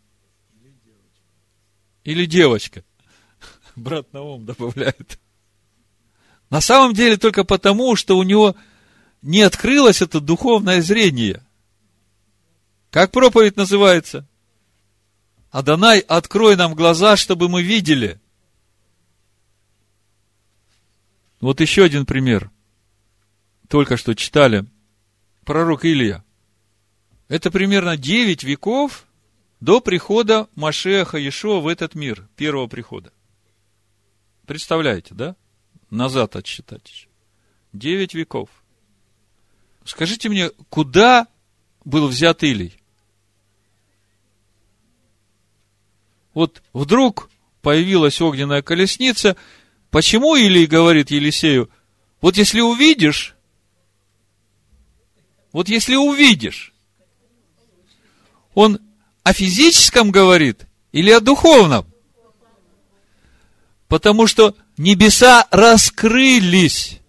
или девочка, брат Наум добавляет, на самом деле только потому, что у него не открылось это духовное зрение – как проповедь называется? Адонай, открой нам глаза, чтобы мы видели. Вот еще один пример. Только что читали. Пророк Илия. Это примерно 9 веков до прихода Машеха Иешуа в этот мир, первого прихода. Представляете, да? назад отсчитать еще. Девять веков. Скажите мне, куда был взят Илий? Вот вдруг появилась огненная колесница. Почему Илий говорит Елисею, вот если увидишь, вот если увидишь, он о физическом говорит или о духовном? Потому что небеса раскрылись.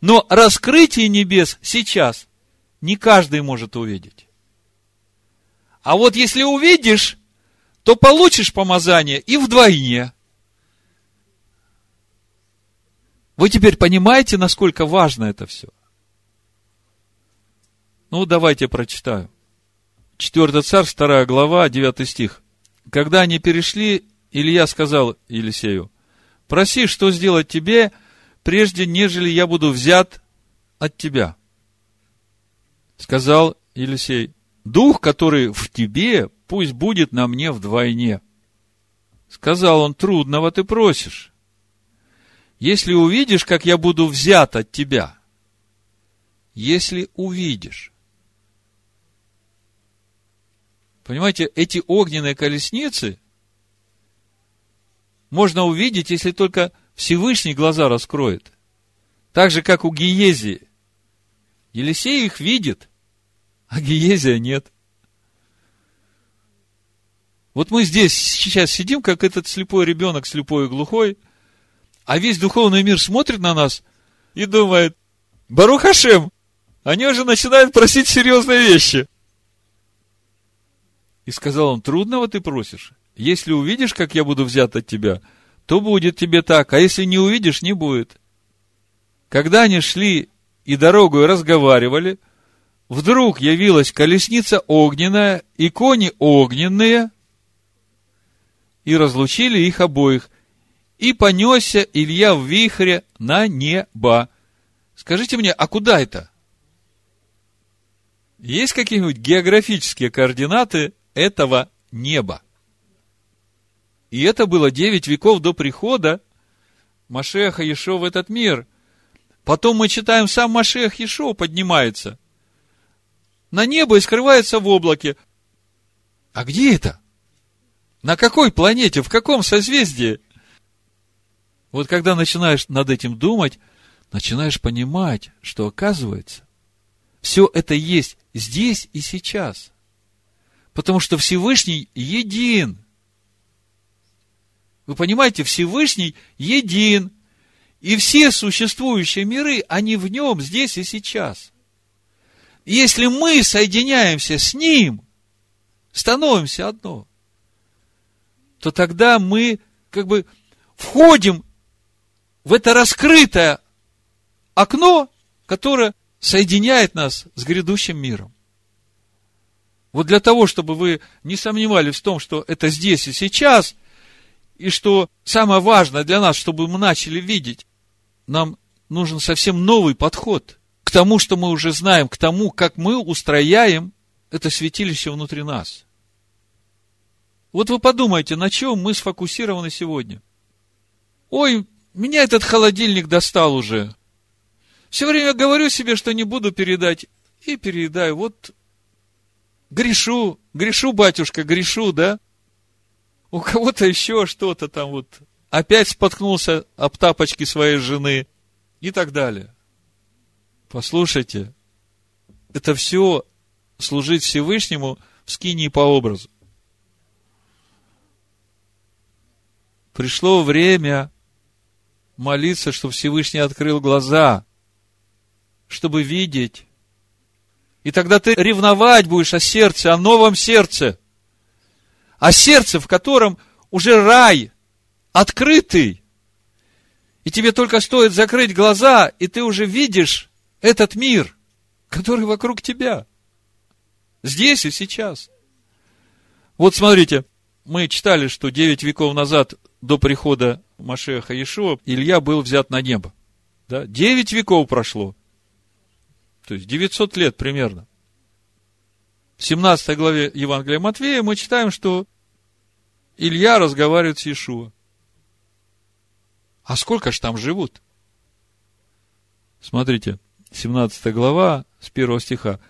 Но раскрытие небес сейчас не каждый может увидеть. А вот если увидишь, то получишь помазание и вдвойне. Вы теперь понимаете, насколько важно это все? Ну, давайте прочитаю. 4 царь, 2 глава, 9 стих. Когда они перешли, Илья сказал Елисею, проси, что сделать тебе, прежде нежели я буду взят от тебя. Сказал Елисей, дух, который в тебе, пусть будет на мне вдвойне. Сказал он, трудного ты просишь. Если увидишь, как я буду взят от тебя, если увидишь. Понимаете, эти огненные колесницы можно увидеть, если только Всевышний глаза раскроет. Так же, как у Гиези. Елисей их видит, а Гиезия нет. Вот мы здесь сейчас сидим, как этот слепой ребенок, слепой и глухой, а весь духовный мир смотрит на нас и думает, Барухашем, они уже начинают просить серьезные вещи. И сказал он, трудного ты просишь. Если увидишь, как я буду взят от тебя, то будет тебе так, а если не увидишь, не будет. Когда они шли и дорогу разговаривали, вдруг явилась колесница огненная и кони огненные, и разлучили их обоих, и понесся Илья в вихре на небо. Скажите мне, а куда это? Есть какие-нибудь географические координаты этого неба? И это было девять веков до прихода Машеха Ешо в этот мир. Потом мы читаем, сам Машех Ешо поднимается на небо и скрывается в облаке. А где это? На какой планете? В каком созвездии? Вот когда начинаешь над этим думать, начинаешь понимать, что оказывается, все это есть здесь и сейчас. Потому что Всевышний един. Вы понимаете, Всевышний един. И все существующие миры, они в нем, здесь и сейчас. Если мы соединяемся с Ним, становимся одно, то тогда мы как бы входим в это раскрытое окно, которое соединяет нас с грядущим миром. Вот для того, чтобы вы не сомневались в том, что это здесь и сейчас – и что самое важное для нас, чтобы мы начали видеть, нам нужен совсем новый подход к тому, что мы уже знаем, к тому, как мы устрояем это святилище внутри нас. Вот вы подумайте, на чем мы сфокусированы сегодня. Ой, меня этот холодильник достал уже. Все время говорю себе, что не буду передать, и передаю. Вот грешу, грешу, батюшка, грешу, да? у кого-то еще что-то там вот, опять споткнулся об тапочки своей жены и так далее. Послушайте, это все служить Всевышнему в скинии по образу. Пришло время молиться, чтобы Всевышний открыл глаза, чтобы видеть. И тогда ты ревновать будешь о сердце, о новом сердце – а сердце, в котором уже рай открытый. И тебе только стоит закрыть глаза, и ты уже видишь этот мир, который вокруг тебя. Здесь и сейчас. Вот смотрите, мы читали, что 9 веков назад, до прихода Машеха Иешуа, Илья был взят на небо. Да? 9 веков прошло. То есть 900 лет примерно в 17 главе Евангелия Матвея мы читаем, что Илья разговаривает с Иешуа. А сколько ж там живут? Смотрите, 17 глава, с 1 стиха.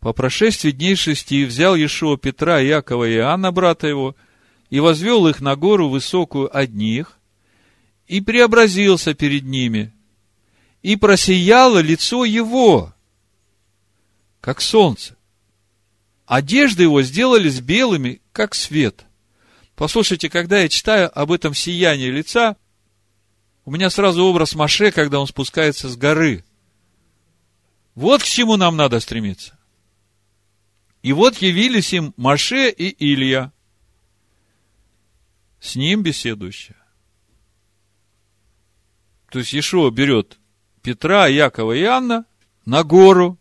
По прошествии дней шести взял Иешуа Петра, Якова и Иоанна, брата его, и возвел их на гору высокую одних, и преобразился перед ними, и просияло лицо его, как солнце. Одежды его сделались белыми, как свет. Послушайте, когда я читаю об этом сиянии лица, у меня сразу образ Маше, когда он спускается с горы. Вот к чему нам надо стремиться. И вот явились им Маше и Илья, с ним беседующие. То есть Ешуа берет Петра, Якова и Анна на гору,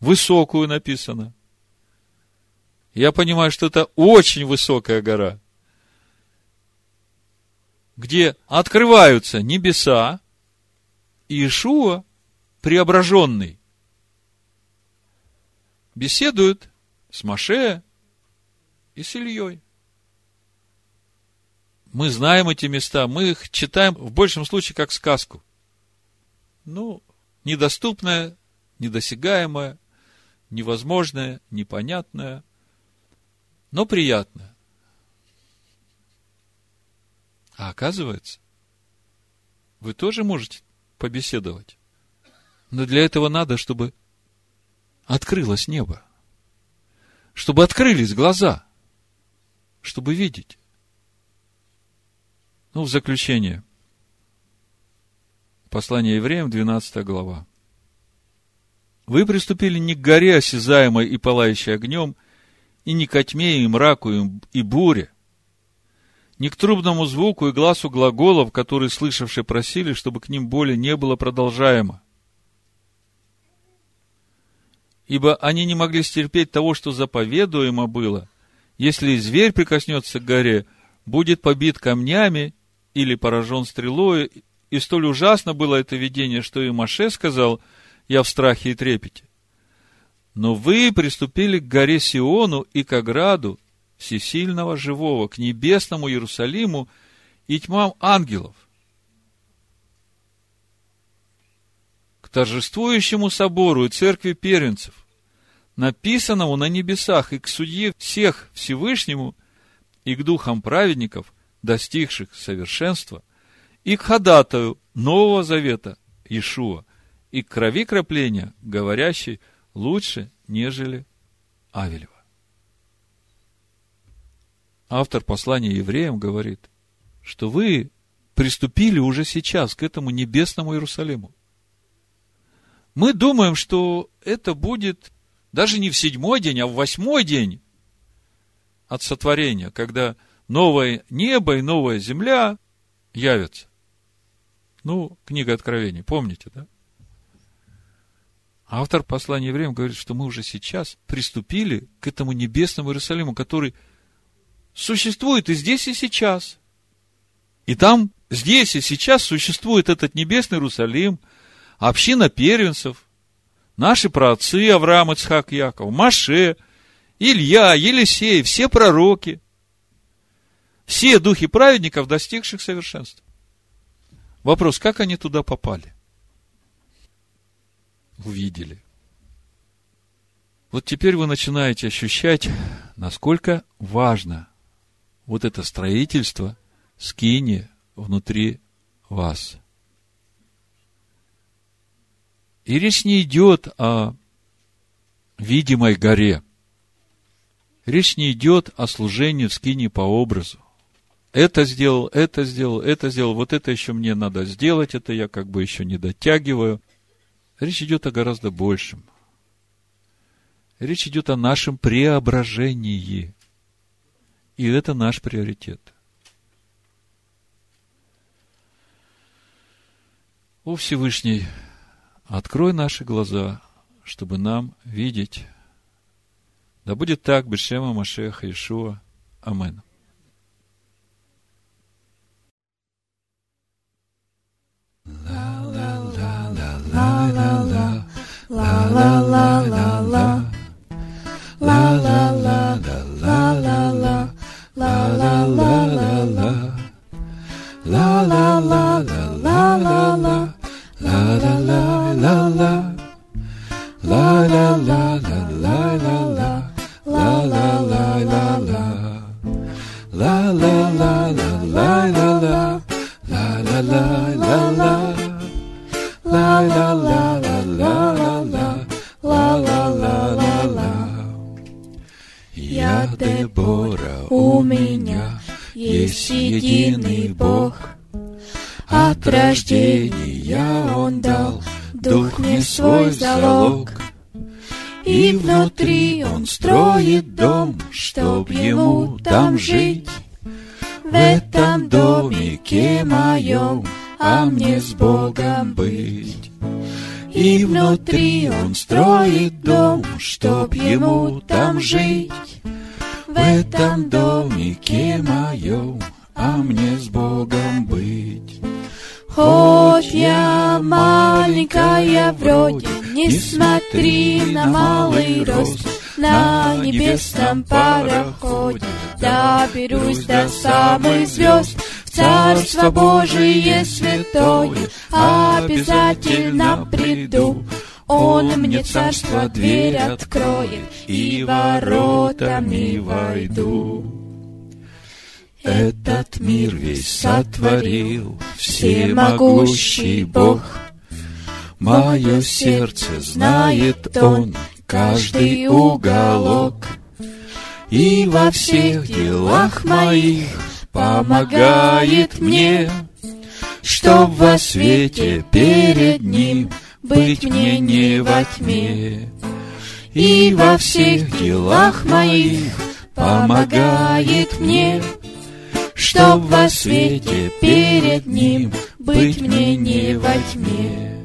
высокую написано, я понимаю, что это очень высокая гора, где открываются небеса, и Иешуа, преображенный, беседует с Маше и с Ильей. Мы знаем эти места, мы их читаем в большем случае как сказку. Ну, недоступное, недосягаемое, невозможное, непонятное – но приятно. А оказывается, вы тоже можете побеседовать. Но для этого надо, чтобы открылось небо. Чтобы открылись глаза. Чтобы видеть. Ну, в заключение. Послание евреям, 12 глава. Вы приступили не к горе, осязаемой и пылающей огнем – и не ко тьме, и мраку, и буре, не к трубному звуку и глазу глаголов, которые слышавшие просили, чтобы к ним более не было продолжаемо. Ибо они не могли стерпеть того, что заповедуемо было. Если зверь прикоснется к горе, будет побит камнями или поражен стрелой, и столь ужасно было это видение, что и Маше сказал, я в страхе и трепете. Но вы приступили к горе Сиону и к ограду всесильного живого, к небесному Иерусалиму и тьмам ангелов, торжествующему собору и церкви первенцев, написанному на небесах, и к судье всех Всевышнему, и к духам праведников, достигших совершенства, и к ходатаю Нового Завета Иешуа, и к крови кропления, говорящей – лучше, нежели Авелева. Автор послания евреям говорит, что вы приступили уже сейчас к этому небесному Иерусалиму. Мы думаем, что это будет даже не в седьмой день, а в восьмой день от сотворения, когда новое небо и новая земля явятся. Ну, книга Откровений, помните, да? Автор послания евреям говорит, что мы уже сейчас приступили к этому небесному Иерусалиму, который существует и здесь, и сейчас. И там, здесь и сейчас существует этот небесный Иерусалим, община первенцев, наши праотцы Авраам, Ицхак, Яков, Маше, Илья, Елисей, все пророки, все духи праведников, достигших совершенства. Вопрос, как они туда попали? увидели. Вот теперь вы начинаете ощущать, насколько важно вот это строительство скини внутри вас. И речь не идет о видимой горе. Речь не идет о служении в скине по образу. Это сделал, это сделал, это сделал, вот это еще мне надо сделать, это я как бы еще не дотягиваю – Речь идет о гораздо большем. Речь идет о нашем преображении. И это наш приоритет. О Всевышний, открой наши глаза, чтобы нам видеть. Да будет так, Бешема Машеха Ишуа. Амин. la сотворил всемогущий Бог. Мое сердце знает Он каждый уголок, И во всех делах моих помогает мне, Чтоб во свете перед Ним быть мне не во тьме. И во всех делах моих помогает мне, Чтоб во свете перед Ним быть мне не во тьме.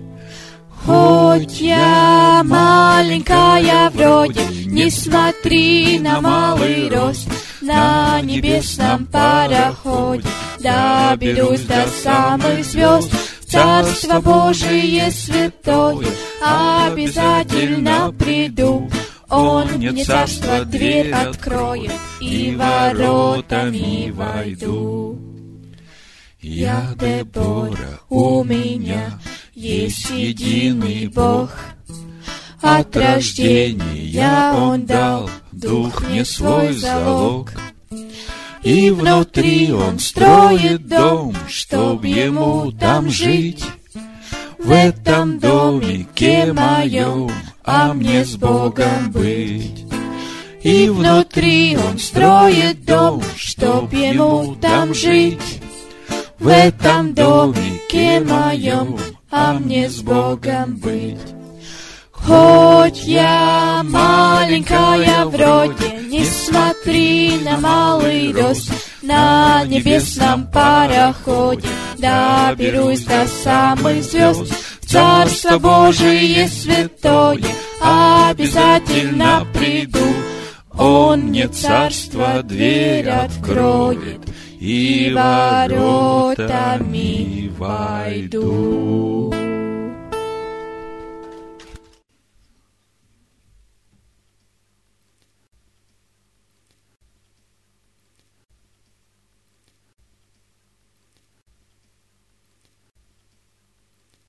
Хоть я маленькая вроде, не смотри на малый рост, на небесном пароходе доберусь до самых звезд. Царство Божие святое, обязательно приду. Он мне царство дверь откроет, и воротами войду. Я Дебора, у меня есть единый Бог. От рождения Он дал дух мне свой залог. И внутри Он строит дом, чтоб ему там жить. В этом домике моем, а мне с Богом быть. И внутри Он строит дом, чтоб ему там жить. В этом домике моем, а мне с Богом быть. Хоть я маленькая вроде, не смотри на малый рост, на небесном пароходе доберусь до самых звезд. Царство Божие святое, обязательно приду. Он мне царство дверь откроет, и воротами войду.